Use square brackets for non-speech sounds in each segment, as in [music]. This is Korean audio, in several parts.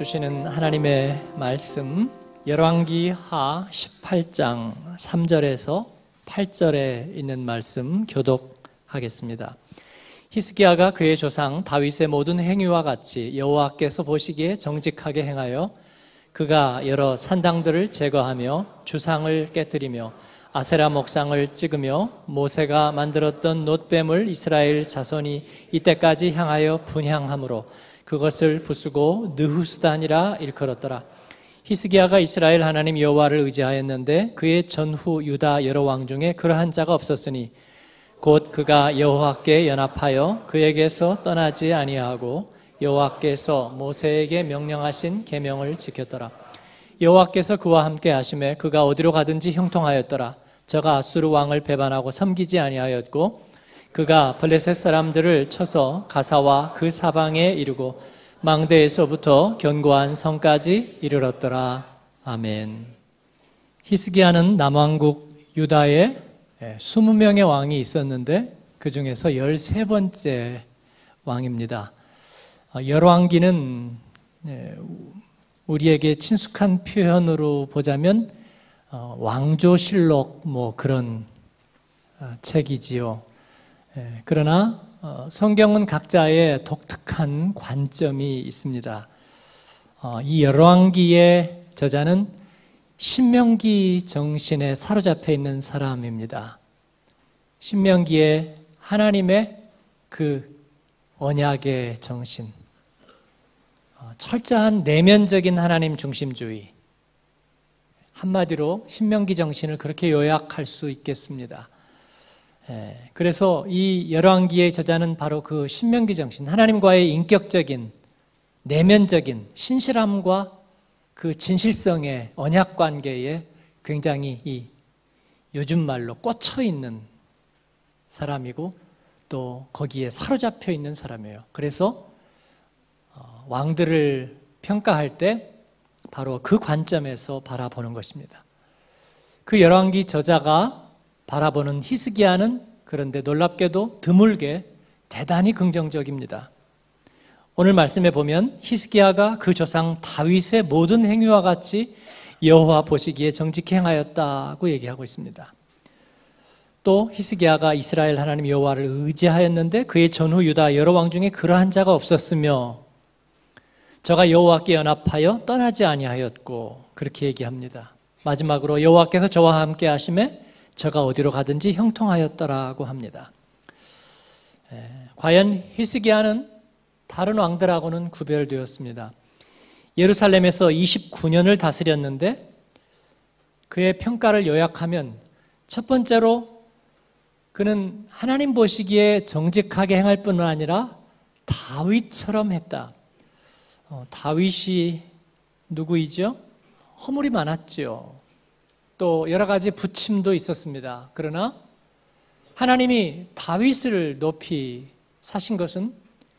주시는 하나님의 말씀 열왕기하 18장 3절에서 8절에 있는 말씀 교독하겠습니다. 히스기야가 그의 조상 다윗의 모든 행위와 같이 여호와께서 보시기에 정직하게 행하여 그가 여러 산당들을 제거하며 주상을 깨뜨리며 아세라 목상을 찍으며 모세가 만들었던 놋뱀을 이스라엘 자손이 이때까지 향하여 분향함으로 그것을 부수고 느후스단이라 일컬었더라. 히스기야가 이스라엘 하나님 여호와를 의지하였는데 그의 전후 유다 여러 왕 중에 그러한 자가 없었으니 곧 그가 여호와께 연합하여 그에게서 떠나지 아니하고 여호와께서 모세에게 명령하신 계명을 지켰더라. 여호와께서 그와 함께 하심에 그가 어디로 가든지 형통하였더라. 저가 아수르 왕을 배반하고 섬기지 아니하였고 그가 블레셋 사람들을 쳐서 가사와 그 사방에 이르고 망대에서부터 견고한 성까지 이르렀더라. 아멘. 히스기야는 남왕국 유다에 20명의 왕이 있었는데 그 중에서 13번째 왕입니다. 어, 열왕기는 우리에게 친숙한 표현으로 보자면 어, 왕조실록 뭐 그런 어, 책이지요. 그러나 성경은 각자의 독특한 관점이 있습니다. 이 열왕기의 저자는 신명기 정신에 사로잡혀 있는 사람입니다. 신명기에 하나님의 그 언약의 정신, 어, 철저한 내면적인 하나님 중심주의. 한마디로 신명기 정신을 그렇게 요약할 수 있겠습니다. 예, 그래서 이 열왕기의 저자는 바로 그 신명기 정신, 하나님과의 인격적인 내면적인 신실함과 그 진실성의 언약 관계에 굉장히 이 요즘 말로 꽂혀 있는 사람이고 또 거기에 사로잡혀 있는 사람이에요. 그래서 어, 왕들을 평가할 때 바로 그 관점에서 바라보는 것입니다. 그 열왕기 저자가 바라보는 히스기야는 그런데 놀랍게도 드물게 대단히 긍정적입니다. 오늘 말씀에 보면 히스기야가 그 조상 다윗의 모든 행위와 같이 여호와 보시기에 정직히 행하였다고 얘기하고 있습니다. 또 히스기야가 이스라엘 하나님 여호와를 의지하였는데 그의 전후 유다 여러 왕 중에 그러한 자가 없었으며 저가 여호와께 연합하여 떠나지 아니하였고 그렇게 얘기합니다. 마지막으로 여호와께서 저와 함께 하심에 저가 어디로 가든지 형통하였더라고 합니다. 에, 과연 히스기야는 다른 왕들하고는 구별되었습니다. 예루살렘에서 29년을 다스렸는데 그의 평가를 요약하면 첫 번째로 그는 하나님 보시기에 정직하게 행할 뿐만 아니라 다윗처럼 했다. 어, 다윗이 누구이죠? 허물이 많았죠. 또 여러 가지 부침도 있었습니다. 그러나 하나님이 다윗을 높이 사신 것은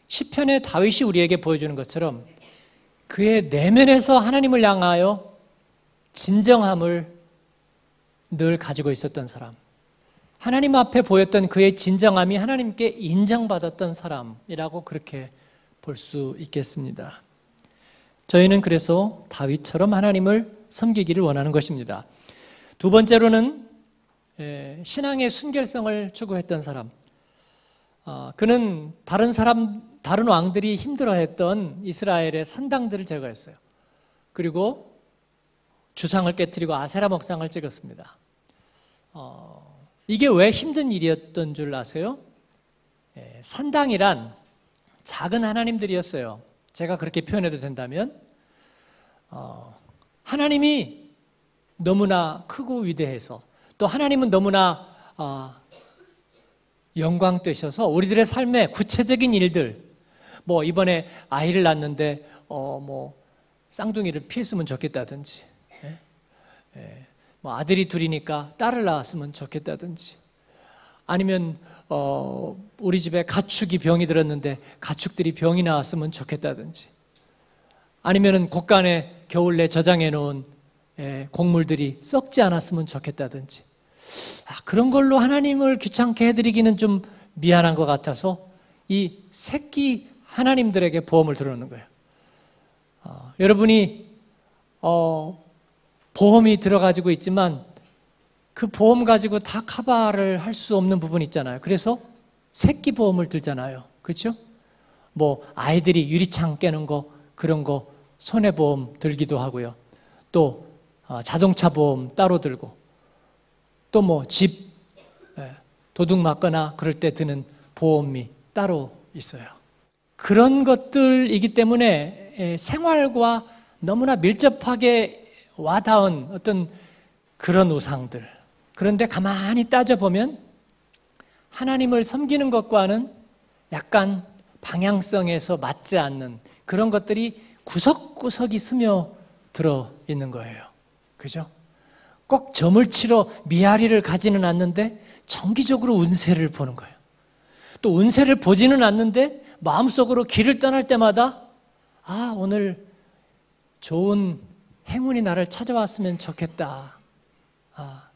시편의 다윗이 우리에게 보여주는 것처럼 그의 내면에서 하나님을 향하여 진정함을 늘 가지고 있었던 사람. 하나님 앞에 보였던 그의 진정함이 하나님께 인정받았던 사람이라고 그렇게 볼 수 있겠습니다. 저희는 그래서 다윗처럼 하나님을 섬기기를 원하는 것입니다. 두 번째로는 신앙의 순결성을 추구했던 사람. 어, 그는 다른 사람, 다른 왕들이 힘들어했던 이스라엘의 산당들을 제거했어요. 그리고 주상을 깨뜨리고 아세라 목상을 찍었습니다. 어, 이게 왜 힘든 일이었던 줄 아세요? 예, 산당이란 작은 하나님들이었어요. 제가 그렇게 표현해도 된다면, 어, 하나님이 너무나 크고 위대해서 또 하나님은 너무나 어, 영광 되셔서 우리들의 삶에 구체적인 일들, 뭐 이번에 아이를 낳는데 어 뭐 쌍둥이를 피했으면 좋겠다든지, 예? 예. 뭐 아들이 둘이니까 딸을 낳았으면 좋겠다든지 아니면 어, 우리 집에 가축이 병이 들었는데 가축들이 병이 나왔으면 좋겠다든지 아니면은 곳간에 겨울 내 저장해 놓은 예, 곡물들이 썩지 않았으면 좋겠다든지 아, 그런 걸로 하나님을 귀찮게 해드리기는 좀 미안한 것 같아서 이 새끼 하나님들에게 보험을 들어놓는 거예요. 어, 여러분이 어, 보험이 들어가지고 있지만 그 보험 가지고 다 커버를 할 수 없는 부분 있잖아요. 그래서 새끼 보험을 들잖아요. 그렇죠? 뭐 아이들이 유리창 깨는 거 그런 거 손해보험 들기도 하고요. 또 어, 자동차 보험 따로 들고 또 뭐집 예, 도둑 맞거나 그럴 때 드는 보험이 따로 있어요. 그런 것들이기 때문에 예, 생활과 너무나 밀접하게 와닿은 어떤 그런 우상들. 그런데 가만히 따져보면 하나님을 섬기는 것과는 약간 방향성에서 맞지 않는 그런 것들이 구석구석이 스며 들어 있는 거예요. 그죠? 꼭 점을 치러 미아리를 가지는 않는데 정기적으로 운세를 보는 거예요. 또 운세를 보지는 않는데 마음속으로 길을 떠날 때마다 아, 오늘 좋은 행운이 나를 찾아왔으면 좋겠다. 아,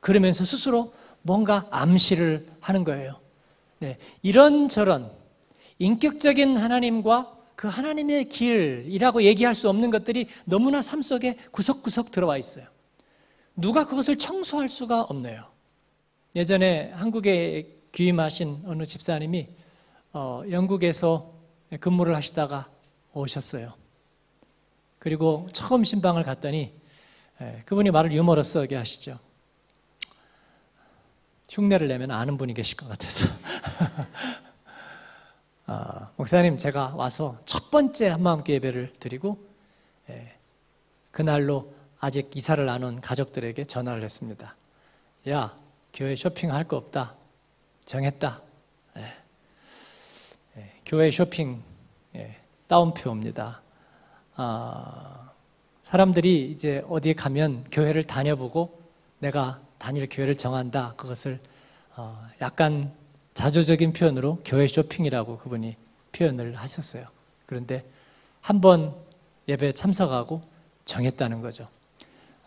그러면서 스스로 뭔가 암시를 하는 거예요. 네, 이런저런 인격적인 하나님과 그 하나님의 길이라고 얘기할 수 없는 것들이 너무나 삶 속에 구석구석 들어와 있어요. 누가 그것을 청소할 수가 없네요. 예전에 한국에 귀임하신 어느 집사님이 어, 영국에서 근무를 하시다가 오셨어요. 그리고 처음 신방을 갔더니 예, 그분이 말을 유머러스하게 하시죠. 흉내를 내면 아는 분이 계실 것 같아서. [laughs] 아, 목사님, 제가 와서 첫 번째 한마음께 예배를 드리고, 예, 그날로 아직 이사를 안 온 가족들에게 전화를 했습니다. 야, 교회 쇼핑할 거 없다. 정했다. 예, 예, 교회 쇼핑 예, 따옴표입니다. 아, 사람들이 이제 어디에 가면 교회를 다녀보고 내가 다닐 교회를 정한다. 그것을 어, 약간 자조적인 표현으로 교회 쇼핑이라고 그분이 표현을 하셨어요. 그런데 한 번 예배 참석하고 정했다는 거죠.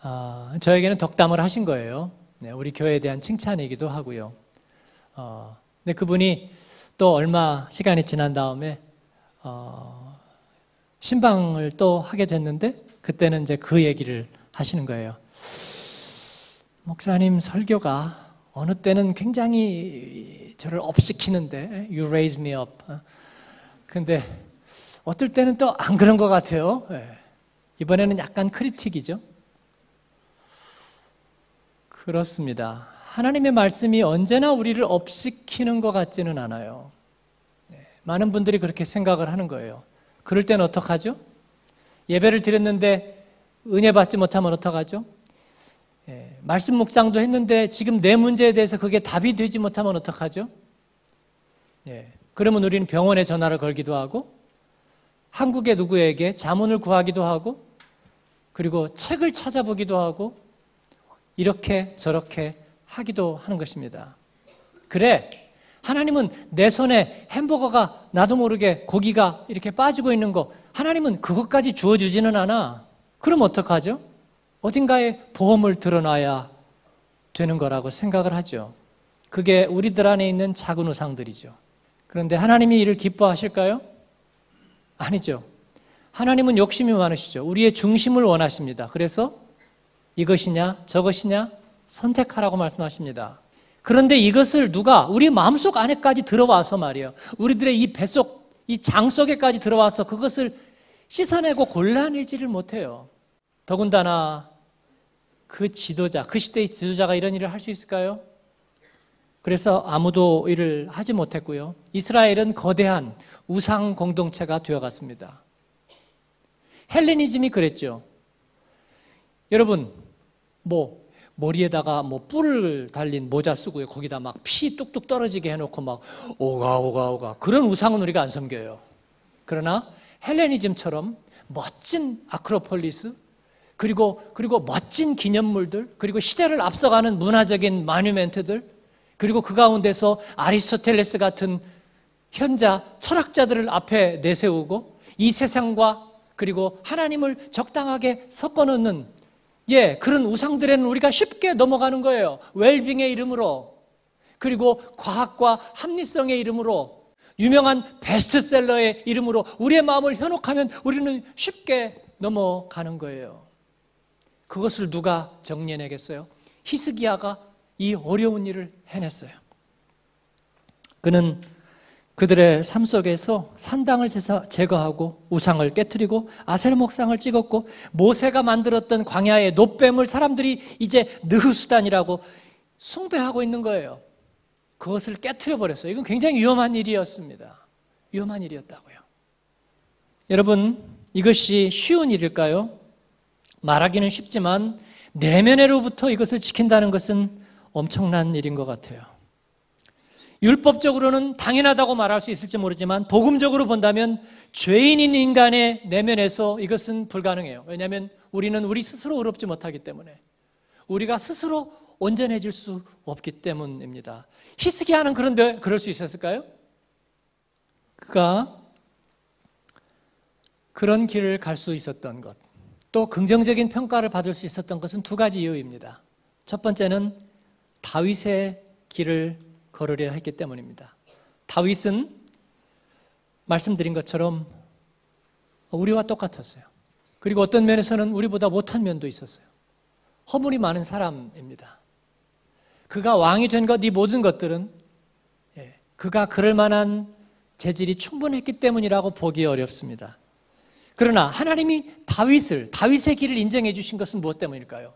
어, 저에게는 덕담을 하신 거예요. 네, 우리 교회에 대한 칭찬이기도 하고요. 어, 근데 그분이 또 얼마 시간이 지난 다음에 어, 신방을 또 하게 됐는데 그때는 이제 그 얘기를 하시는 거예요. 목사님 설교가 어느 때는 굉장히 저를 업시키는데 you raise me up. 근데 어떨 때는 또 안 그런 것 같아요. 예. 이번에는 약간 크리틱이죠. 그렇습니다. 하나님의 말씀이 언제나 우리를 업시키는 것 같지는 않아요. 네. 많은 분들이 그렇게 생각을 하는 거예요. 그럴 때는 어떡하죠? 예배를 드렸는데 은혜 받지 못하면 어떡하죠? 예, 말씀 묵상도 했는데 지금 내 문제에 대해서 그게 답이 되지 못하면 어떡하죠? 예, 그러면 우리는 병원에 전화를 걸기도 하고 한국의 누구에게 자문을 구하기도 하고 그리고 책을 찾아보기도 하고 이렇게 저렇게 하기도 하는 것입니다. 그래, 하나님은 내 손에 햄버거가 나도 모르게 고기가 이렇게 빠지고 있는 거, 하나님은 그것까지 주어주지는 않아. 그럼 어떡하죠? 어딘가에 보험을 들어놔야 되는 거라고 생각을 하죠. 그게 우리들 안에 있는 작은 우상들이죠. 그런데 하나님이 이를 기뻐하실까요? 아니죠. 하나님은 욕심이 많으시죠. 우리의 중심을 원하십니다. 그래서 이것이냐, 저것이냐 선택하라고 말씀하십니다. 그런데 이것을 누가 우리 마음속 안에까지 들어와서 말이에요. 우리들의 이 뱃속, 이 장 속에까지 들어와서 그것을 씻어내고 골라내지를 못해요. 더군다나 그 지도자, 그 시대의 지도자가 이런 일을 할 수 있을까요? 그래서 아무도 일을 하지 못했고요. 이스라엘은 거대한 우상 공동체가 되어갔습니다. 헬레니즘이 그랬죠. 여러분, 뭐 머리에다가 뭐 뿔을 달린 모자 쓰고요. 거기다 막 피 뚝뚝 떨어지게 해놓고 막 오가 오가 오가 그런 우상은 우리가 안 섬겨요. 그러나 헬레니즘처럼 멋진 아크로폴리스 그리고 그리고 멋진 기념물들 그리고 시대를 앞서가는 문화적인 마뉴멘트들 그리고 그 가운데서 아리스토텔레스 같은 현자 철학자들을 앞에 내세우고 이 세상과 그리고 하나님을 적당하게 섞어 놓는 예, 그런 우상들에는 우리가 쉽게 넘어가는 거예요. 웰빙의 이름으로 그리고 과학과 합리성의 이름으로 유명한 베스트셀러의 이름으로 우리의 마음을 현혹하면 우리는 쉽게 넘어가는 거예요. 그것을 누가 정리해내겠어요? 히스기야가 이 어려운 일을 해냈어요. 그는 그들의 삶 속에서 산당을 제거하고 우상을 깨뜨리고 아세르 목상을 찍었고 모세가 만들었던 광야의 노뱀을 사람들이 이제 느흐수단이라고 숭배하고 있는 거예요. 그것을 깨뜨려 버렸어요. 이건 굉장히 위험한 일이었습니다. 위험한 일이었다고요. 여러분, 이것이 쉬운 일일까요? 말하기는 쉽지만 내면으로부터 이것을 지킨다는 것은 엄청난 일인 것 같아요. 율법적으로는 당연하다고 말할 수 있을지 모르지만 복음적으로 본다면 죄인인 인간의 내면에서 이것은 불가능해요. 왜냐하면 우리는 우리 스스로 의롭지 못하기 때문에 우리가 스스로 온전해질 수 없기 때문입니다. 히스기야는 그런데 그럴 수 있었을까요? 그가 그런 길을 갈 수 있었던 것, 또 긍정적인 평가를 받을 수 있었던 것은 두 가지 이유입니다. 첫 번째는 다윗의 길을 걸으려 했기 때문입니다. 다윗은 말씀드린 것처럼 우리와 똑같았어요. 그리고 어떤 면에서는 우리보다 못한 면도 있었어요. 허물이 많은 사람입니다. 그가 왕이 된 것, 이 모든 것들은 예, 그가 그럴 만한 재질이 충분했기 때문이라고 보기 어렵습니다. 그러나 하나님이 다윗을 다윗의 길을 인정해 주신 것은 무엇 때문일까요?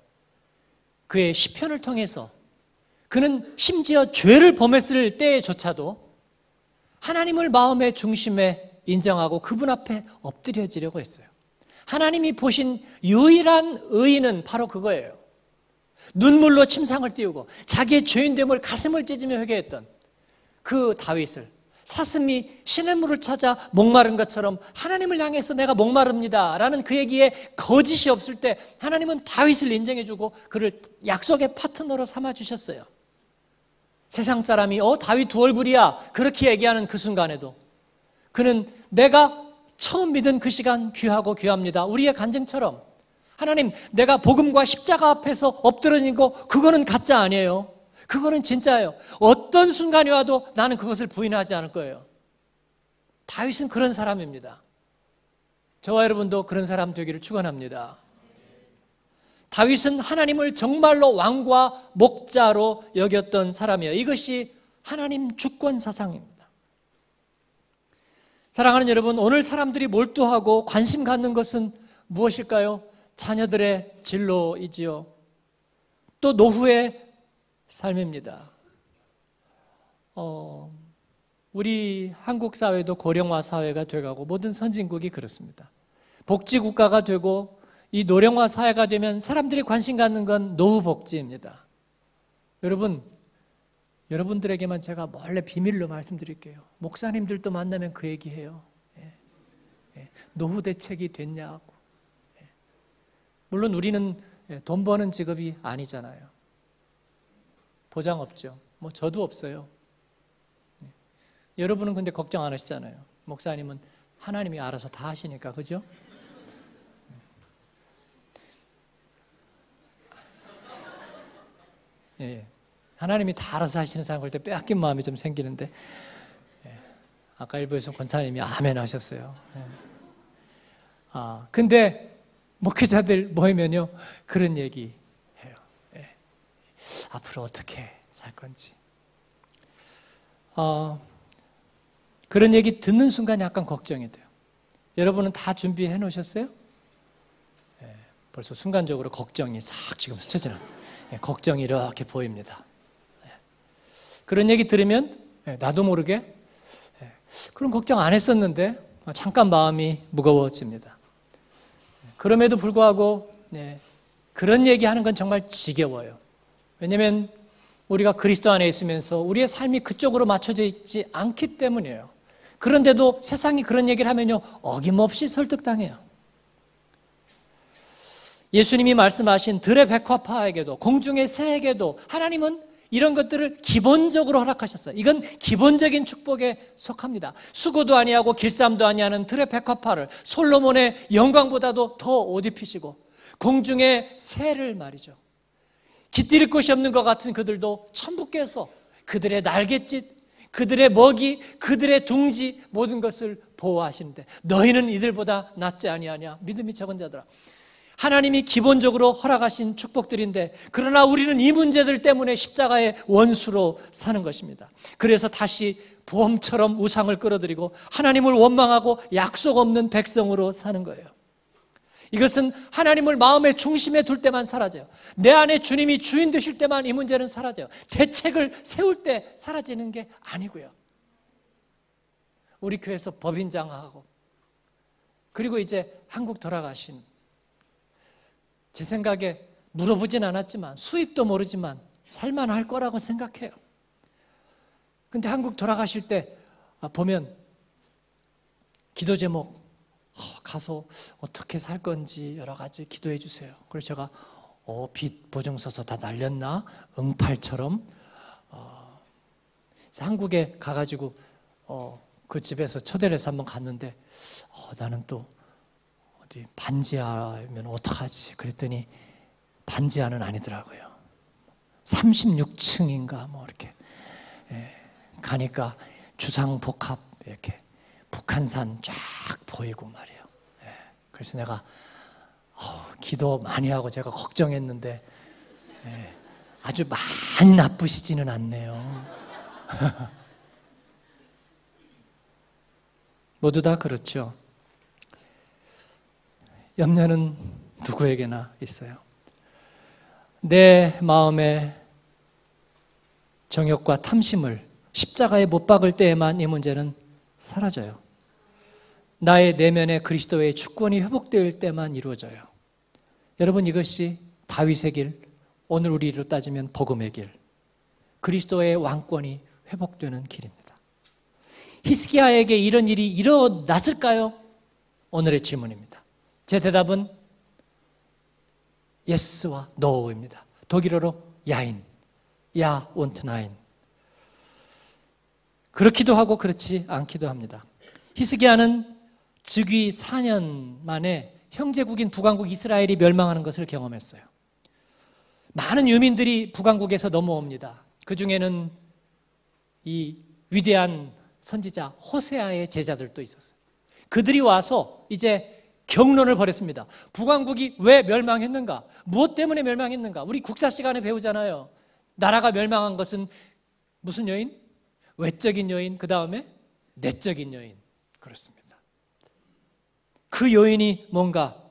그의 시편을 통해서 그는 심지어 죄를 범했을 때조차도 하나님을 마음의 중심에 인정하고 그분 앞에 엎드려지려고 했어요. 하나님이 보신 유일한 의인은 바로 그거예요. 눈물로 침상을 띄우고 자기의 죄인됨을 가슴을 찢으며 회개했던 그 다윗을 사슴이 시냇물을 찾아 목마른 것처럼 하나님을 향해서 내가 목마릅니다. 라는 그 얘기에 거짓이 없을 때 하나님은 다윗을 인정해주고 그를 약속의 파트너로 삼아주셨어요. 세상 사람이 어 다윗 두 얼굴이야. 그렇게 얘기하는 그 순간에도 그는 내가 처음 믿은 그 시간 귀하고 귀합니다. 우리의 간증처럼 하나님, 내가 복음과 십자가 앞에서 엎드러진 거, 그거는 가짜 아니에요. 그거는 진짜예요. 어떤 순간이 와도 나는 그것을 부인하지 않을 거예요. 다윗은 그런 사람입니다. 저와 여러분도 그런 사람 되기를 축원합니다. 다윗은 하나님을 정말로 왕과 목자로 여겼던 사람이에요. 이것이 하나님 주권 사상입니다. 사랑하는 여러분, 오늘 사람들이 몰두하고 관심 갖는 것은 무엇일까요? 자녀들의 진로이지요. 또 노후의 삶입니다. 어, 우리 한국 사회도 고령화 사회가 돼가고 모든 선진국이 그렇습니다. 복지국가가 되고 이 노령화 사회가 되면 사람들이 관심 갖는 건 노후 복지입니다. 여러분, 여러분들에게만 제가 몰래 비밀로 말씀드릴게요. 목사님들도 만나면 그 얘기해요. 예. 예. 노후 대책이 됐냐고. 물론 우리는 예, 돈 버는 직업이 아니잖아요. 보장 없죠. 뭐 저도 없어요. 예. 여러분은 근데 걱정 안 하시잖아요. 목사님은 하나님이 알아서 다 하시니까 그죠? 예, 예. 하나님이 다 알아서 하시는 사람 볼때 빼앗긴 마음이 좀 생기는데 예. 아까 일부에서 권사님이 아멘 하셨어요. 예. 아 근데 목회자들 모이면요 그런 얘기. 앞으로 어떻게 살 건지. 어, 그런 얘기 듣는 순간 약간 걱정이 돼요. 여러분은 다 준비해 놓으셨어요? 예, 벌써 순간적으로 걱정이 싹 지금 스쳐지는 예, 걱정이 이렇게 보입니다. 예. 그런 얘기 들으면 예, 나도 모르게 예, 그런 걱정 안 했었는데 잠깐 마음이 무거워집니다. 그럼에도 불구하고 네, 그런 얘기하는 건 정말 지겨워요. 왜냐하면 우리가 그리스도 안에 있으면서 우리의 삶이 그쪽으로 맞춰져 있지 않기 때문이에요. 그런데도 세상이 그런 얘기를 하면요 어김없이 설득당해요. 예수님이 말씀하신 들의 백화파에게도 공중의 새에게도 하나님은 이런 것들을 기본적으로 허락하셨어요. 이건 기본적인 축복에 속합니다. 수고도 아니하고 길쌈도 아니하는 들의 백화파를 솔로몬의 영광보다도 더 옷 입히시고 공중의 새를 말이죠. 깃들일 곳이 없는 것 같은 그들도 천부께서 그들의 날갯짓 그들의 먹이, 그들의 둥지 모든 것을 보호하시는데 너희는 이들보다 낫지 아니하냐 믿음이 적은 자들아 하나님이 기본적으로 허락하신 축복들인데 그러나 우리는 이 문제들 때문에 십자가의 원수로 사는 것입니다. 그래서 다시 보험처럼 우상을 끌어들이고 하나님을 원망하고 약속 없는 백성으로 사는 거예요. 이것은 하나님을 마음의 중심에 둘 때만 사라져요. 내 안에 주님이 주인 되실 때만 이 문제는 사라져요. 대책을 세울 때 사라지는 게 아니고요. 우리 교회에서 법인장하고 그리고 이제 한국 돌아가신 제 생각에 물어보진 않았지만 수입도 모르지만 살만할 거라고 생각해요. 근데 한국 돌아가실 때 아, 보면 기도 제목 어, 가서 어떻게 살 건지 여러 가지 기도해 주세요. 그래서 제가 어, 빚 보증서서 다 날렸나 응팔처럼 어, 한국에 가가지고 어, 그 집에서 초대를 해서 한번 갔는데 어, 나는 또 어디 반지하면 어떡하지? 그랬더니 반지하는 아니더라고요. 36층인가 뭐 이렇게 예, 가니까 주상복합 이렇게 북한산 쫙 보이고 말이에요. 예, 그래서 내가 어, 기도 많이 하고 제가 걱정했는데 예, 아주 많이 나쁘시지는 않네요. [laughs] 모두 다 그렇죠. 염려는 누구에게나 있어요. 내 마음의 정욕과 탐심을 십자가에 못 박을 때에만 이 문제는 사라져요. 나의 내면의 그리스도의 주권이 회복될 때만 이루어져요. 여러분 이것이 다윗의 길, 오늘 우리로 따지면 복음의 길, 그리스도의 왕권이 회복되는 길입니다. 히스기야에게 이런 일이 일어났을까요? 오늘의 질문입니다. 제 대답은 예스와 노입니다. 독일어로 야인, 야 온트나인. 그렇기도 하고 그렇지 않기도 합니다. 히스기야는 즉위 4년 만에 형제국인 북왕국 이스라엘이 멸망하는 것을 경험했어요. 많은 유민들이 북왕국에서 넘어옵니다. 그 중에는 이 위대한 선지자 호세아의 제자들도 있었어요. 그들이 와서 이제 경론을 벌였습니다. 북왕국이 왜 멸망했는가? 무엇 때문에 멸망했는가? 우리 국사 시간에 배우잖아요. 나라가 멸망한 것은 무슨 요인? 외적인 요인, 그 다음에 내적인 요인. 그렇습니다. 그 요인이 뭔가?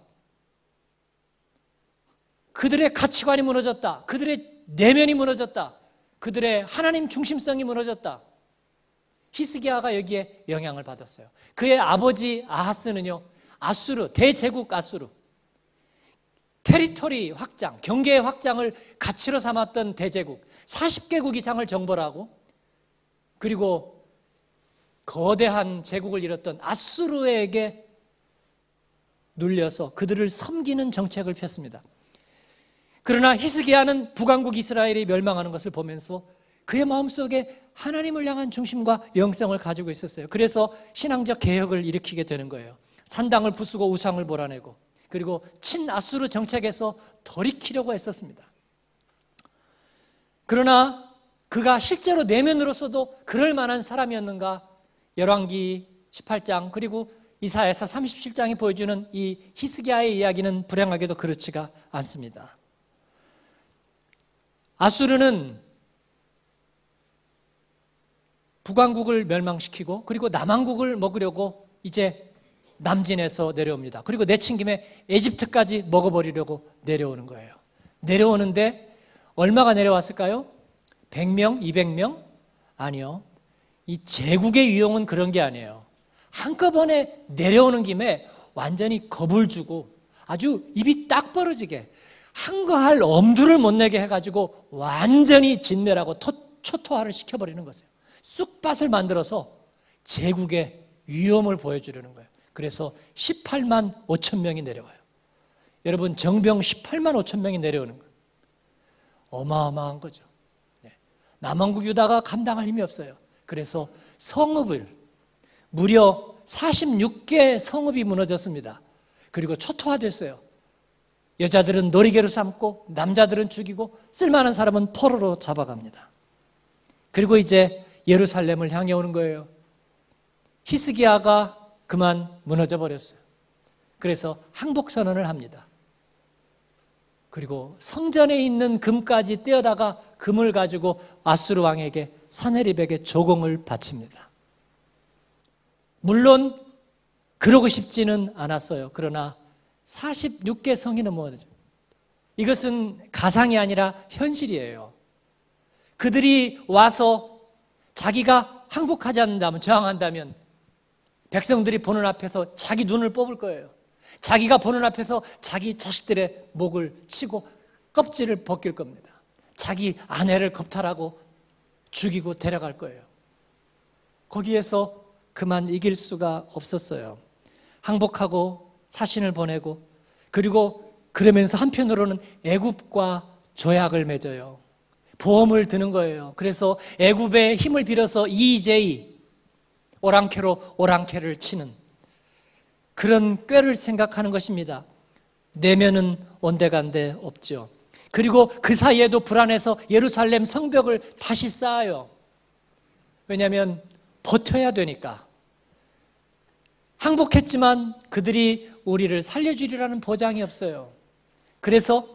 그들의 가치관이 무너졌다. 그들의 내면이 무너졌다. 그들의 하나님 중심성이 무너졌다. 히스기야가 여기에 영향을 받았어요. 그의 아버지 아하스는요, 아수르, 대제국 아수르. 테리토리 확장, 경계 확장을 가치로 삼았던 대제국. 40개국 이상을 정벌하고 그리고 거대한 제국을 이뤘던 아수르에게 눌려서 그들을 섬기는 정책을 폈습니다. 그러나 히스기야는 북왕국 이스라엘이 멸망하는 것을 보면서 그의 마음속에 하나님을 향한 중심과 영성을 가지고 있었어요. 그래서 신앙적 개혁을 일으키게 되는 거예요. 산당을 부수고 우상을 몰아내고 그리고 친아수르 정책에서 돌이키려고 했었습니다. 그러나 그가 실제로 내면으로서도 그럴 만한 사람이었는가? 열왕기 18장 그리고 이사야서 37장이 보여주는 이 히스기야의 이야기는 불행하게도 그렇지가 않습니다. 아수르는 북왕국을 멸망시키고 그리고 남왕국을 먹으려고 이제 남진에서 내려옵니다. 그리고 내친 김에 에집트까지 먹어버리려고 내려오는 거예요. 내려오는데 얼마가 내려왔을까요? 100명, 200명? 아니요. 이 제국의 유형은 그런 게 아니에요. 한꺼번에 내려오는 김에 완전히 겁을 주고 아주 입이 딱 벌어지게 한거할 엄두를 못 내게 해가지고 완전히 진멸하고 초토화를 시켜버리는 것이에요. 쑥밭을 만들어서 제국의 위험을 보여주려는 거예요. 그래서 18만 5천 명이 내려와요. 여러분 정병 18만 5천 명이 내려오는 거예요. 어마어마한 거죠. 네. 남한국 유다가 감당할 힘이 없어요. 그래서 성읍을 무려 46개 성읍이 무너졌습니다. 그리고 초토화됐어요. 여자들은 놀이개로 삼고 남자들은 죽이고 쓸만한 사람은 포로로 잡아갑니다. 그리고 이제 예루살렘을 향해 오는 거예요. 히스기야가 그만 무너져 버렸어요. 그래서 항복 선언을 합니다. 그리고 성전에 있는 금까지 떼어다가 금을 가지고 아수르 왕에게 사네립에게 조공을 바칩니다. 물론 그러고 싶지는 않았어요. 그러나 46개 성이 넘어가죠. 이것은 가상이 아니라 현실이에요. 그들이 와서 자기가 항복하지 않는다면, 저항한다면 백성들이 보는 앞에서 자기 눈을 뽑을 거예요. 자기가 보는 앞에서 자기 자식들의 목을 치고 껍질을 벗길 겁니다. 자기 아내를 겁탈하고 죽이고 데려갈 거예요. 거기에서 그만 이길 수가 없었어요. 항복하고 사신을 보내고 그리고 그러면서 한편으로는 애굽과 조약을 맺어요. 보험을 드는 거예요. 그래서 애굽의 힘을 빌어서 EJ 오랑캐로 오랑캐를 치는 그런 꾀를 생각하는 것입니다. 내면은 온데간데 없죠. 그리고 그 사이에도 불안해서 예루살렘 성벽을 다시 쌓아요. 왜냐하면 버텨야 되니까. 항복했지만 그들이 우리를 살려주리라는 보장이 없어요. 그래서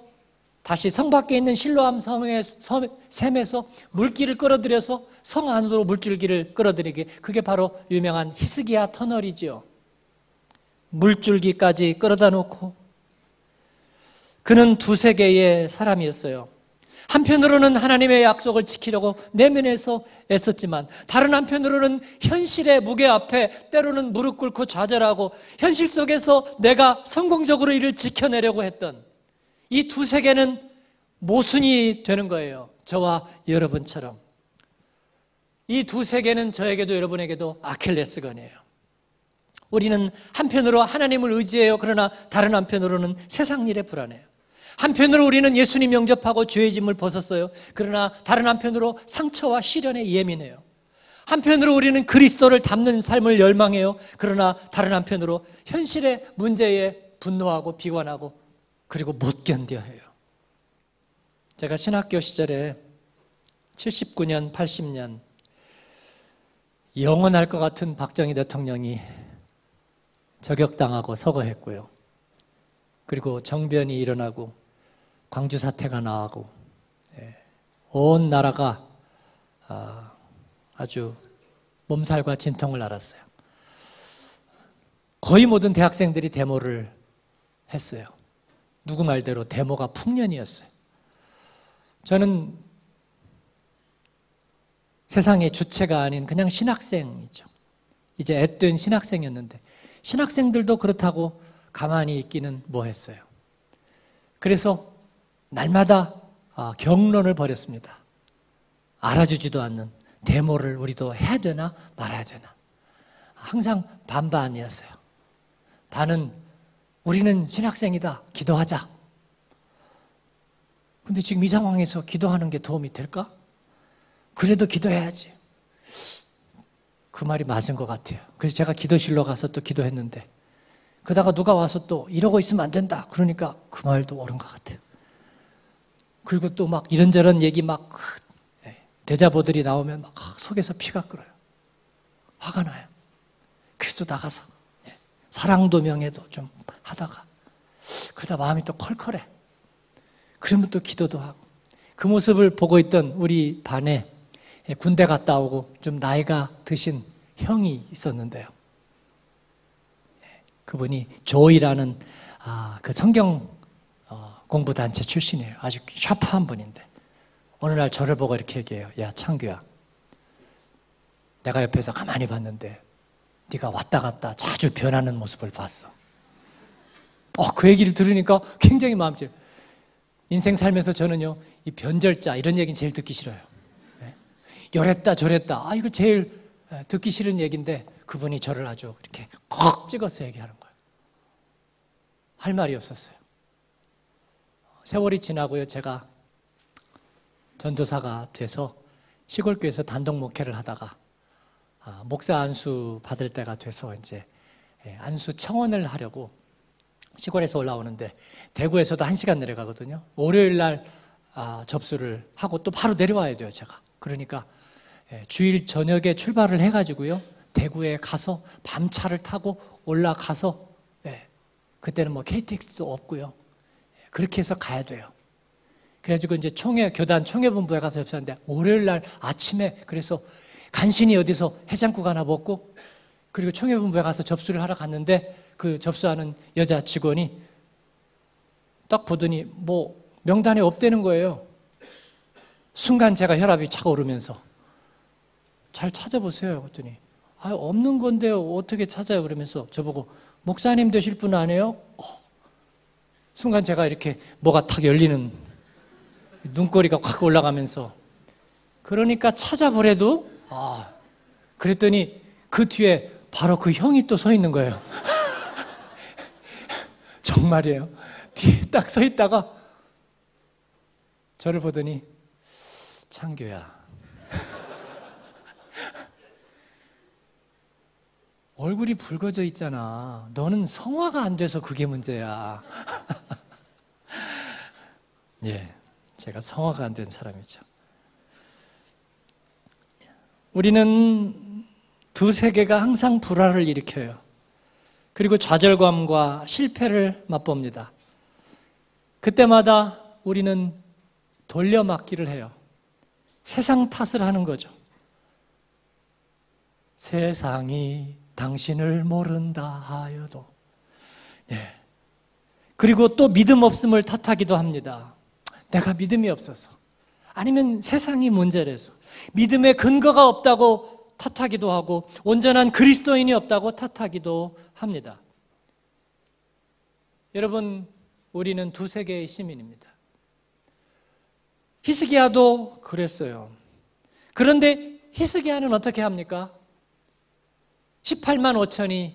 다시 성 밖에 있는 실로암 성의 샘에서 물길을 끌어들여서 성 안으로 물줄기를 끌어들이게 그게 바로 유명한 히스기야 터널이지요. 물줄기까지 끌어다 놓고 그는 두세 개의 사람이었어요. 한편으로는 하나님의 약속을 지키려고 내면에서 애썼지만 다른 한편으로는 현실의 무게 앞에 때로는 무릎 꿇고 좌절하고 현실 속에서 내가 성공적으로 이를 지켜내려고 했던 이 두세 개는 모순이 되는 거예요. 저와 여러분처럼. 이 두세 개는 저에게도 여러분에게도 아킬레스건이에요. 우리는 한편으로 하나님을 의지해요. 그러나 다른 한편으로는 세상 일에 불안해요. 한편으로 우리는 예수님 영접하고 죄의 짐을 벗었어요. 그러나 다른 한편으로 상처와 시련에 예민해요. 한편으로 우리는 그리스도를 담는 삶을 열망해요. 그러나 다른 한편으로 현실의 문제에 분노하고 비관하고 그리고 못 견뎌 해요. 제가 신학교 시절에 79년, 80년 영원할 것 같은 박정희 대통령이 저격당하고 서거했고요. 그리고 정변이 일어나고 광주 사태가 나고 예, 온 나라가 아, 아주 몸살과 진통을 앓았어요. 거의 모든 대학생들이 데모를 했어요. 누구 말대로 데모가 풍년이었어요. 저는 세상의 주체가 아닌 그냥 신학생이죠. 이제 앳된 신학생이었는데 신학생들도 그렇다고 가만히 있기는 뭐했어요. 그래서 날마다 아, 경론을 벌였습니다. 알아주지도 않는 데모를 우리도 해야 되나 말아야 되나. 항상 반반이었어요. 반은 우리는 신학생이다. 기도하자. 근데 지금 이 상황에서 기도하는 게 도움이 될까? 그래도 기도해야지. 그 말이 맞은 것 같아요. 그래서 제가 기도실로 가서 또 기도했는데, 그러다가 누가 와서 또 이러고 있으면 안 된다. 그러니까 그 말도 옳은 것 같아요. 그리고 또 막 이런저런 얘기 막 예, 대자보들이 나오면 막 속에서 피가 끓어요. 화가 나요. 그래서 나가서 예, 사랑도 명예도 좀 하다가 그러다 마음이 또 컬컬해. 그러면 또 기도도 하고 그 모습을 보고 있던 우리 반에 군대 갔다 오고 좀 나이가 드신 형이 있었는데요. 그분이 조이라는 아, 그 성경 어, 공부 단체 출신이에요. 아주 샤프한 분인데 어느 날 저를 보고 이렇게 얘기해요. 야 창규야, 내가 옆에서 가만히 봤는데 네가 왔다 갔다 자주 변하는 모습을 봤어. 어, 그 얘기를 들으니까 굉장히 마음이 인생 살면서 저는요, 이 변절자, 이런 얘기는 제일 듣기 싫어요. 네? 열했다, 저랬다. 아, 이거 제일 듣기 싫은 얘기인데 그분이 저를 아주 이렇게 콕 찍어서 얘기하는 거예요. 할 말이 없었어요. 세월이 지나고요, 제가 전도사가 돼서 시골교회에서 단독 목회를 하다가 아, 목사 안수 받을 때가 돼서 이제 예, 안수 청원을 하려고 시골에서 올라오는데 대구에서도 한 시간 내려가거든요. 월요일 날 아, 접수를 하고 또 바로 내려와야 돼요, 제가. 그러니까 예, 주일 저녁에 출발을 해가지고요. 대구에 가서 밤차를 타고 올라가서 예, 그때는 뭐 KTX도 없고요. 예, 그렇게 해서 가야 돼요. 그래가지고 이제 총회 교단 총회본부에 가서 접수하는데 월요일 날 아침에 그래서 간신히 어디서 해장국 하나 먹고 그리고 총회본부에 가서 접수를 하러 갔는데 그 접수하는 여자 직원이 딱 보더니 뭐 명단에 없대는 거예요. 순간 제가 혈압이 차가 오르면서 잘 찾아보세요. 그랬더니 아 없는 건데요. 어떻게 찾아요? 그러면서 저보고 목사님 되실 분 아니에요? 어. 순간 제가 이렇게 뭐가 탁 열리는 눈꼬리가 확 올라가면서 그러니까 찾아보래도 아 그랬더니 그 뒤에 바로 그 형이 또 서 있는 거예요. [laughs] 정말이에요. 뒤에 딱 서 있다가 저를 보더니 창규야. 얼굴이 붉어져 있잖아. 너는 성화가 안 돼서 그게 문제야. [laughs] 예, 제가 성화가 안 된 사람이죠. 우리는 두 세계가 항상 불화를 일으켜요. 그리고 좌절감과 실패를 맛봅니다. 그때마다 우리는 돌려막기를 해요. 세상 탓을 하는 거죠. 세상이 당신을 모른다 하여도. 네. 그리고 또 믿음 없음을 탓하기도 합니다. 내가 믿음이 없어서. 아니면 세상이 문제라서. 믿음의 근거가 없다고 탓하기도 하고, 온전한 그리스도인이 없다고 탓하기도 합니다. 여러분, 우리는 두 세계의 시민입니다. 히스기야도 그랬어요. 그런데 히스기야는 어떻게 합니까? 18만 5천이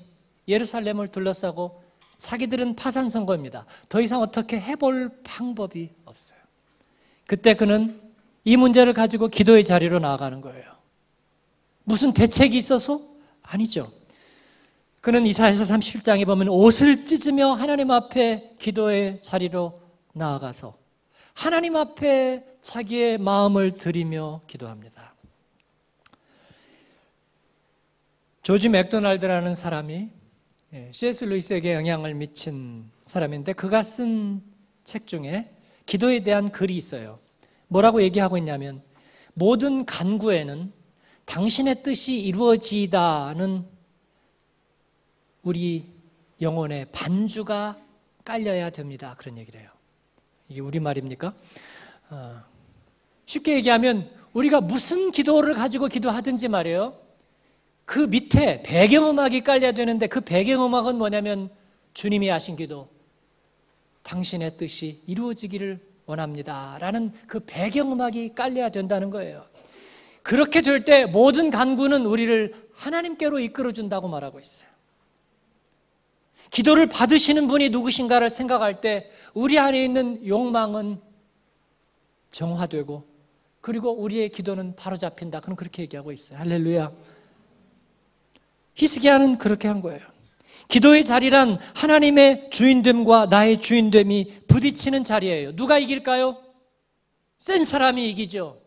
예루살렘을 둘러싸고 자기들은 파산 선거입니다. 더 이상 어떻게 해볼 방법이 없어요. 그때 그는 이 문제를 가지고 기도의 자리로 나아가는 거예요. 무슨 대책이 있어서? 아니죠. 그는 이사야서 37장에 보면 옷을 찢으며 하나님 앞에 기도의 자리로 나아가서 하나님 앞에 자기의 마음을 드리며 기도합니다. 조지 맥도날드라는 사람이 C.S. 예, 루이스에게 영향을 미친 사람인데 그가 쓴 책 중에 기도에 대한 글이 있어요. 뭐라고 얘기하고 있냐면 모든 간구에는 당신의 뜻이 이루어지다는 우리 영혼의 반주가 깔려야 됩니다. 그런 얘기를 해요. 이게 우리말입니까? 어, 쉽게 얘기하면 우리가 무슨 기도를 가지고 기도하든지 말이에요. 그 밑에 배경음악이 깔려야 되는데 그 배경음악은 뭐냐면 주님이 하신 기도. 당신의 뜻이 이루어지기를 원합니다. 라는 그 배경음악이 깔려야 된다는 거예요. 그렇게 될 때 모든 간구는 우리를 하나님께로 이끌어 준다고 말하고 있어요. 기도를 받으시는 분이 누구신가를 생각할 때 우리 안에 있는 욕망은 정화되고 그리고 우리의 기도는 바로 잡힌다. 그럼 그렇게 얘기하고 있어요. 할렐루야. 히스기야는 그렇게 한 거예요. 기도의 자리란 하나님의 주인됨과 나의 주인됨이 부딪히는 자리예요. 누가 이길까요? 센 사람이 이기죠.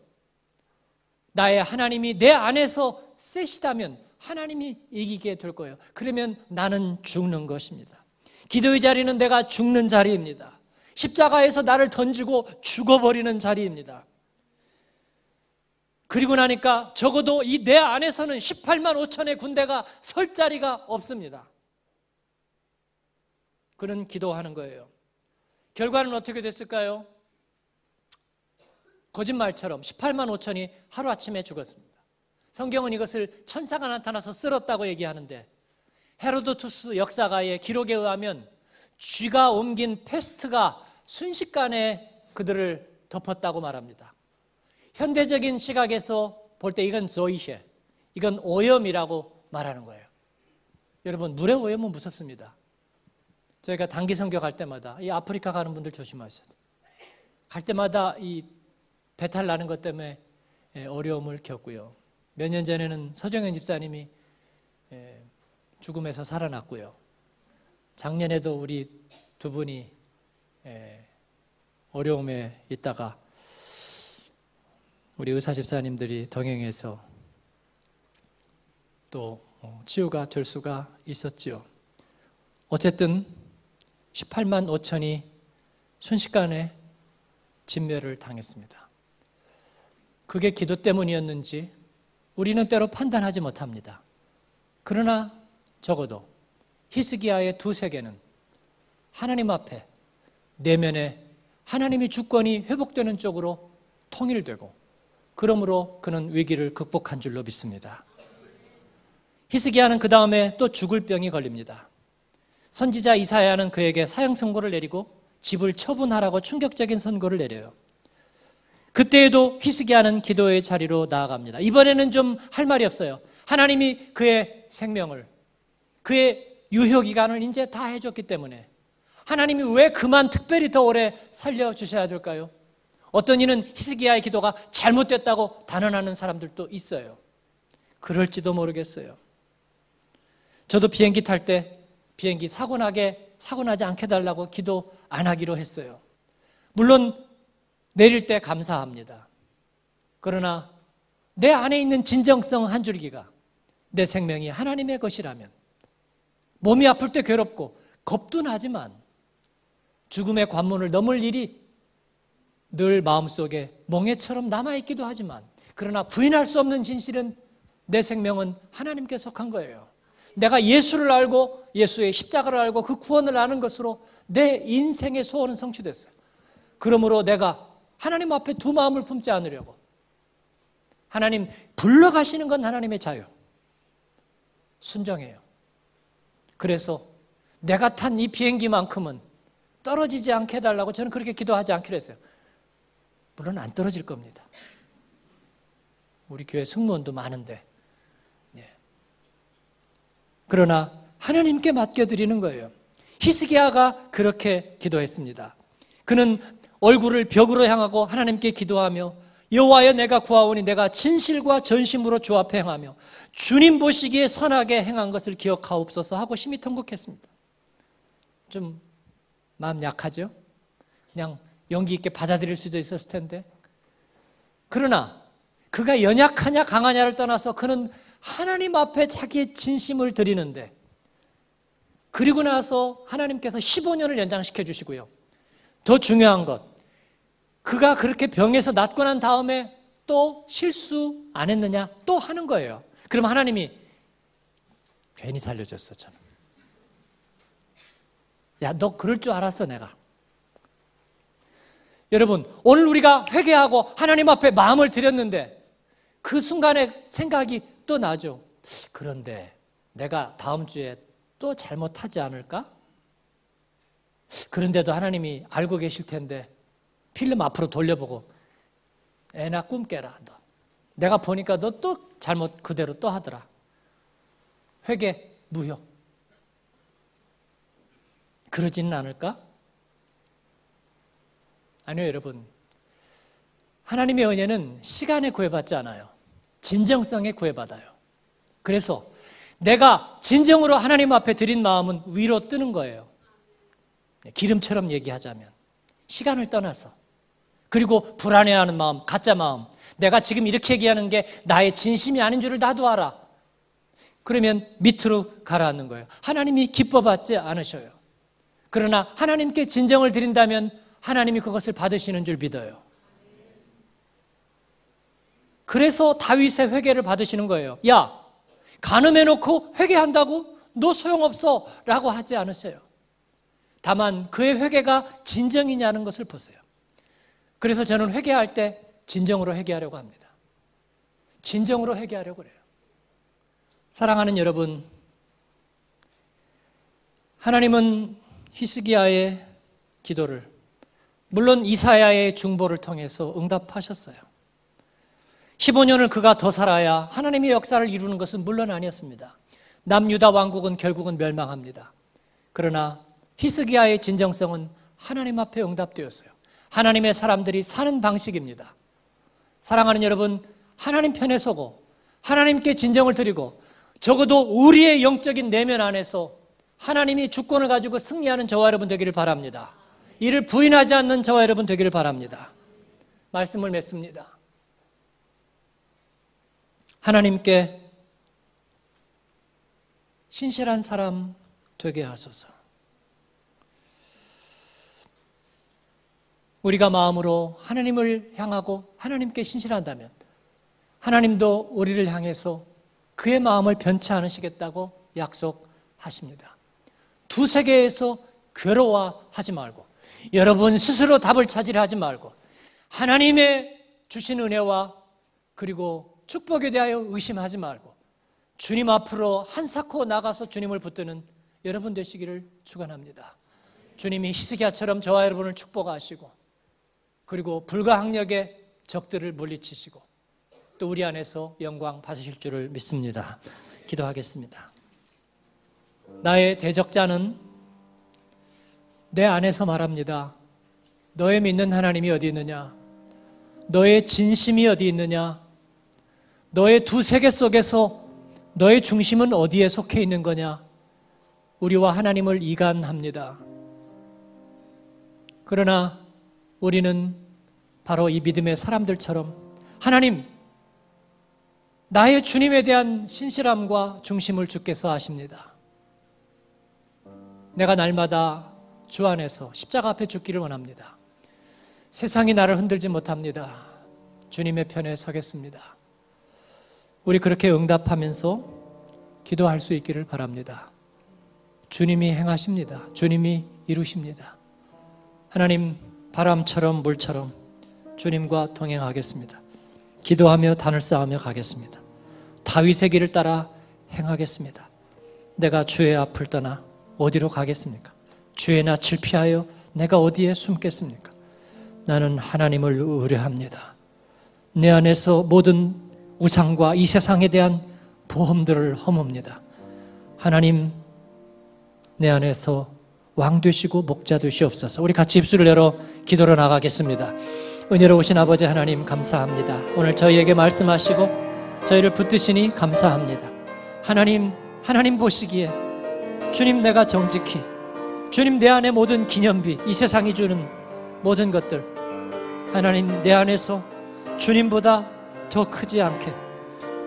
나의 하나님이 내 안에서 세시다면 하나님이 이기게 될 거예요. 그러면 나는 죽는 것입니다. 기도의 자리는 내가 죽는 자리입니다. 십자가에서 나를 던지고 죽어버리는 자리입니다. 그리고 나니까 적어도 이 내 안에서는 18만 5천의 군대가 설 자리가 없습니다. 그는 기도하는 거예요. 결과는 어떻게 됐을까요? 거짓말처럼 18만 5천이 하루아침에 죽었습니다. 성경은 이것을 천사가 나타나서 쓸었다고 얘기하는데 헤로도투스 역사가의 기록에 의하면 쥐가 옮긴 페스트가 순식간에 그들을 덮었다고 말합니다. 현대적인 시각에서 볼 때 이건 Seuche, 이건 오염이라고 말하는 거예요. 여러분, 물의 오염은 무섭습니다. 저희가 단기 선교 갈 때마다 이 아프리카 가는 분들 조심하셔야 돼요. 갈 때마다 이 배탈 나는 것 때문에 예, 어려움을 겪고요. 몇 년 전에는 서정현 집사님이 예, 죽음에서 살아났고요. 작년에도 우리 두 분이 예, 어려움에 있다가 우리 의사 집사님들이 동행해서 또 어, 치유가 될 수가 있었지요. 어쨌든 18만 5천이 순식간에 진멸을 당했습니다. 그게 기도 때문이었는지 우리는 때로 판단하지 못합니다. 그러나 적어도 히스기야의 두 세계는 하나님 앞에 내면에 하나님의 주권이 회복되는 쪽으로 통일되고 그러므로 그는 위기를 극복한 줄로 믿습니다. 히스기야는 그 다음에 또 죽을 병이 걸립니다. 선지자 이사야는 그에게 사형 선고를 내리고 집을 처분하라고 충격적인 선고를 내려요. 그때에도 히스기야는 기도의 자리로 나아갑니다. 이번에는 좀 할 말이 없어요. 하나님이 그의 생명을 그의 유효 기간을 이제 다 해줬기 때문에 하나님이 왜 그만 특별히 더 오래 살려 주셔야 될까요? 어떤 이는 히스기야의 기도가 잘못됐다고 단언하는 사람들도 있어요. 그럴지도 모르겠어요. 저도 비행기 탈 때 비행기 사고 나게 사고 나지 않게 달라고 기도 안 하기로 했어요. 물론 내릴 때 감사합니다. 그러나 내 안에 있는 진정성 한 줄기가 내 생명이 하나님의 것이라면 몸이 아플 때 괴롭고 겁도 나지만 죽음의 관문을 넘을 일이 늘 마음속에 멍해처럼 남아있기도 하지만 그러나 부인할 수 없는 진실은 내 생명은 하나님께 속한 거예요. 내가 예수를 알고 예수의 십자가를 알고 그 구원을 아는 것으로 내 인생의 소원은 성취됐어요. 그러므로 내가 하나님 앞에 두 마음을 품지 않으려고 하나님 불러가시는 건 하나님의 자유. 순정해요. 그래서 내가 탄 이 비행기만큼은 떨어지지 않게 해달라고 저는 그렇게 기도하지 않기로 했어요. 물론 안 떨어질 겁니다. 우리 교회 승무원도 많은데. 예. 그러나 하나님께 맡겨드리는 거예요. 히스기야가 그렇게 기도했습니다. 그는 얼굴을 벽으로 향하고 하나님께 기도하며 여호와여 내가 구하오니 내가 진실과 전심으로 주 앞에 행하며 주님 보시기에 선하게 행한 것을 기억하옵소서 하고 심히 통곡했습니다. 좀 마음 약하죠? 그냥 용기 있게 받아들일 수도 있었을 텐데. 그러나 그가 연약하냐 강하냐를 떠나서 그는 하나님 앞에 자기의 진심을 드리는데 그리고 나서 하나님께서 15년을 연장시켜 주시고요. 더 중요한 것, 그가 그렇게 병에서 낫고 난 다음에 또 실수 안 했느냐? 또 하는 거예요. 그럼 하나님이 괜히 살려줬어, 저는. 야, 너 그럴 줄 알았어, 내가. 여러분, 오늘 우리가 회개하고 하나님 앞에 마음을 드렸는데 그 순간에 생각이 또 나죠. 그런데 내가 다음 주에 또 잘못하지 않을까? 그런데도 하나님이 알고 계실 텐데 필름 앞으로 돌려보고 애나 꿈 깨라 너. 내가 보니까 너 또 잘못 그대로 또 하더라. 회개 무효. 그러지는 않을까? 아니요, 여러분. 하나님의 은혜는 시간에 구애받지 않아요. 진정성에 구애받아요. 그래서 내가 진정으로 하나님 앞에 드린 마음은 위로 뜨는 거예요. 기름처럼 얘기하자면. 시간을 떠나서. 그리고 불안해하는 마음, 가짜 마음. 내가 지금 이렇게 얘기하는 게 나의 진심이 아닌 줄을 나도 알아. 그러면 밑으로 가라앉는 거예요. 하나님이 기뻐받지 않으셔요. 그러나 하나님께 진정을 드린다면 하나님이 그것을 받으시는 줄 믿어요. 그래서 다윗의 회개를 받으시는 거예요. 야, 간음해 놓고 회개한다고? 너 소용없어. 라고 하지 않으세요. 다만 그의 회개가 진정이냐는 것을 보세요. 그래서 저는 회개할 때 진정으로 회개하려고 합니다. 진정으로 회개하려고 그래요. 사랑하는 여러분, 하나님은 히스기야의 기도를 물론 이사야의 중보를 통해서 응답하셨어요. 15년을 그가 더 살아야 하나님의 역사를 이루는 것은 물론 아니었습니다. 남유다 왕국은 결국은 멸망합니다. 그러나 히스기야의 진정성은 하나님 앞에 응답되었어요. 하나님의 사람들이 사는 방식입니다. 사랑하는 여러분, 하나님 편에 서고 하나님께 진정을 드리고 적어도 우리의 영적인 내면 안에서 하나님이 주권을 가지고 승리하는 저와 여러분 되기를 바랍니다. 이를 부인하지 않는 저와 여러분 되기를 바랍니다. 말씀을 맺습니다. 하나님께 신실한 사람 되게 하소서. 우리가 마음으로 하나님을 향하고 하나님께 신실한다면 하나님도 우리를 향해서 그의 마음을 변치 않으시겠다고 약속하십니다. 두 세계에서 괴로워하지 말고 여러분 스스로 답을 찾으려 하지 말고 하나님의 주신 은혜와 그리고 축복에 대하여 의심하지 말고 주님 앞으로 한사코 나가서 주님을 붙드는 여러분 되시기를 축원합니다. 주님이 히스기야처럼 저와 여러분을 축복하시고 그리고 불가항력의 적들을 물리치시고 또 우리 안에서 영광 받으실 줄을 믿습니다. 기도하겠습니다. 나의 대적자는 내 안에서 말합니다. 너의 믿는 하나님이 어디 있느냐? 너의 진심이 어디 있느냐? 너의 두 세계 속에서 너의 중심은 어디에 속해 있는 거냐? 우리와 하나님을 이간합니다. 그러나 우리는 바로 이 믿음의 사람들처럼 하나님, 나의 주님에 대한 신실함과 중심을 주께서 아십니다. 내가 날마다 주 안에서 십자가 앞에 죽기를 원합니다. 세상이 나를 흔들지 못합니다. 주님의 편에 서겠습니다. 우리 그렇게 응답하면서 기도할 수 있기를 바랍니다. 주님이 행하십니다. 주님이 이루십니다. 하나님, 바람처럼 물처럼 주님과 동행하겠습니다. 기도하며 단을 쌓으며 가겠습니다. 다윗의 길을 따라 행하겠습니다. 내가 주의 앞을 떠나 어디로 가겠습니까? 주의 낯을 피하여 내가 어디에 숨겠습니까? 나는 하나님을 의뢰합니다. 내 안에서 모든 우상과 이 세상에 대한 보험들을 허뭅니다. 하나님, 내 안에서 왕 되시고 목자 되시옵소서. 우리 같이 입술을 열어 기도로 나가겠습니다. 은혜로우신 아버지 하나님 감사합니다. 오늘 저희에게 말씀하시고 저희를 붙드시니 감사합니다. 하나님, 하나님 보시기에 주님 내가 정직히 주님 내 안에 모든 기념비 이 세상이 주는 모든 것들 하나님 내 안에서 주님보다 더 크지 않게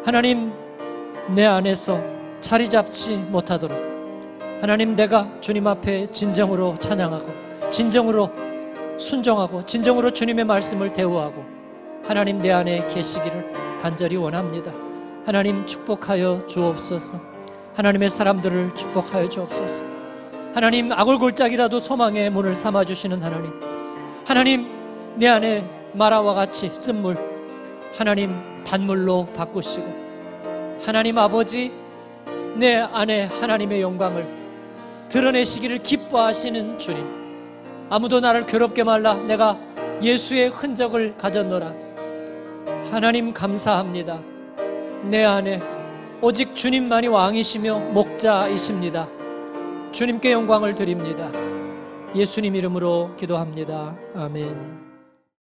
하나님 내 안에서 자리 잡지 못하도록 하나님 내가 주님 앞에 진정으로 찬양하고 진정으로 순종하고 진정으로 주님의 말씀을 대우하고 하나님 내 안에 계시기를 간절히 원합니다. 하나님 축복하여 주옵소서. 하나님의 사람들을 축복하여 주옵소서. 하나님 아골골짝이라도 소망의 문을 삼아 주시는 하나님. 하나님 내 안에 마라와 같이 쓴물 하나님 단물로 바꾸시고 하나님 아버지 내 안에 하나님의 영광을 드러내시기를 기뻐하시는 주님. 아무도 나를 괴롭게 말라 내가 예수의 흔적을 가졌노라. 하나님 감사합니다. 내 안에 오직 주님만이 왕이시며 목자이십니다. 주님께 영광을 드립니다. 예수님 이름으로 기도합니다. 아멘.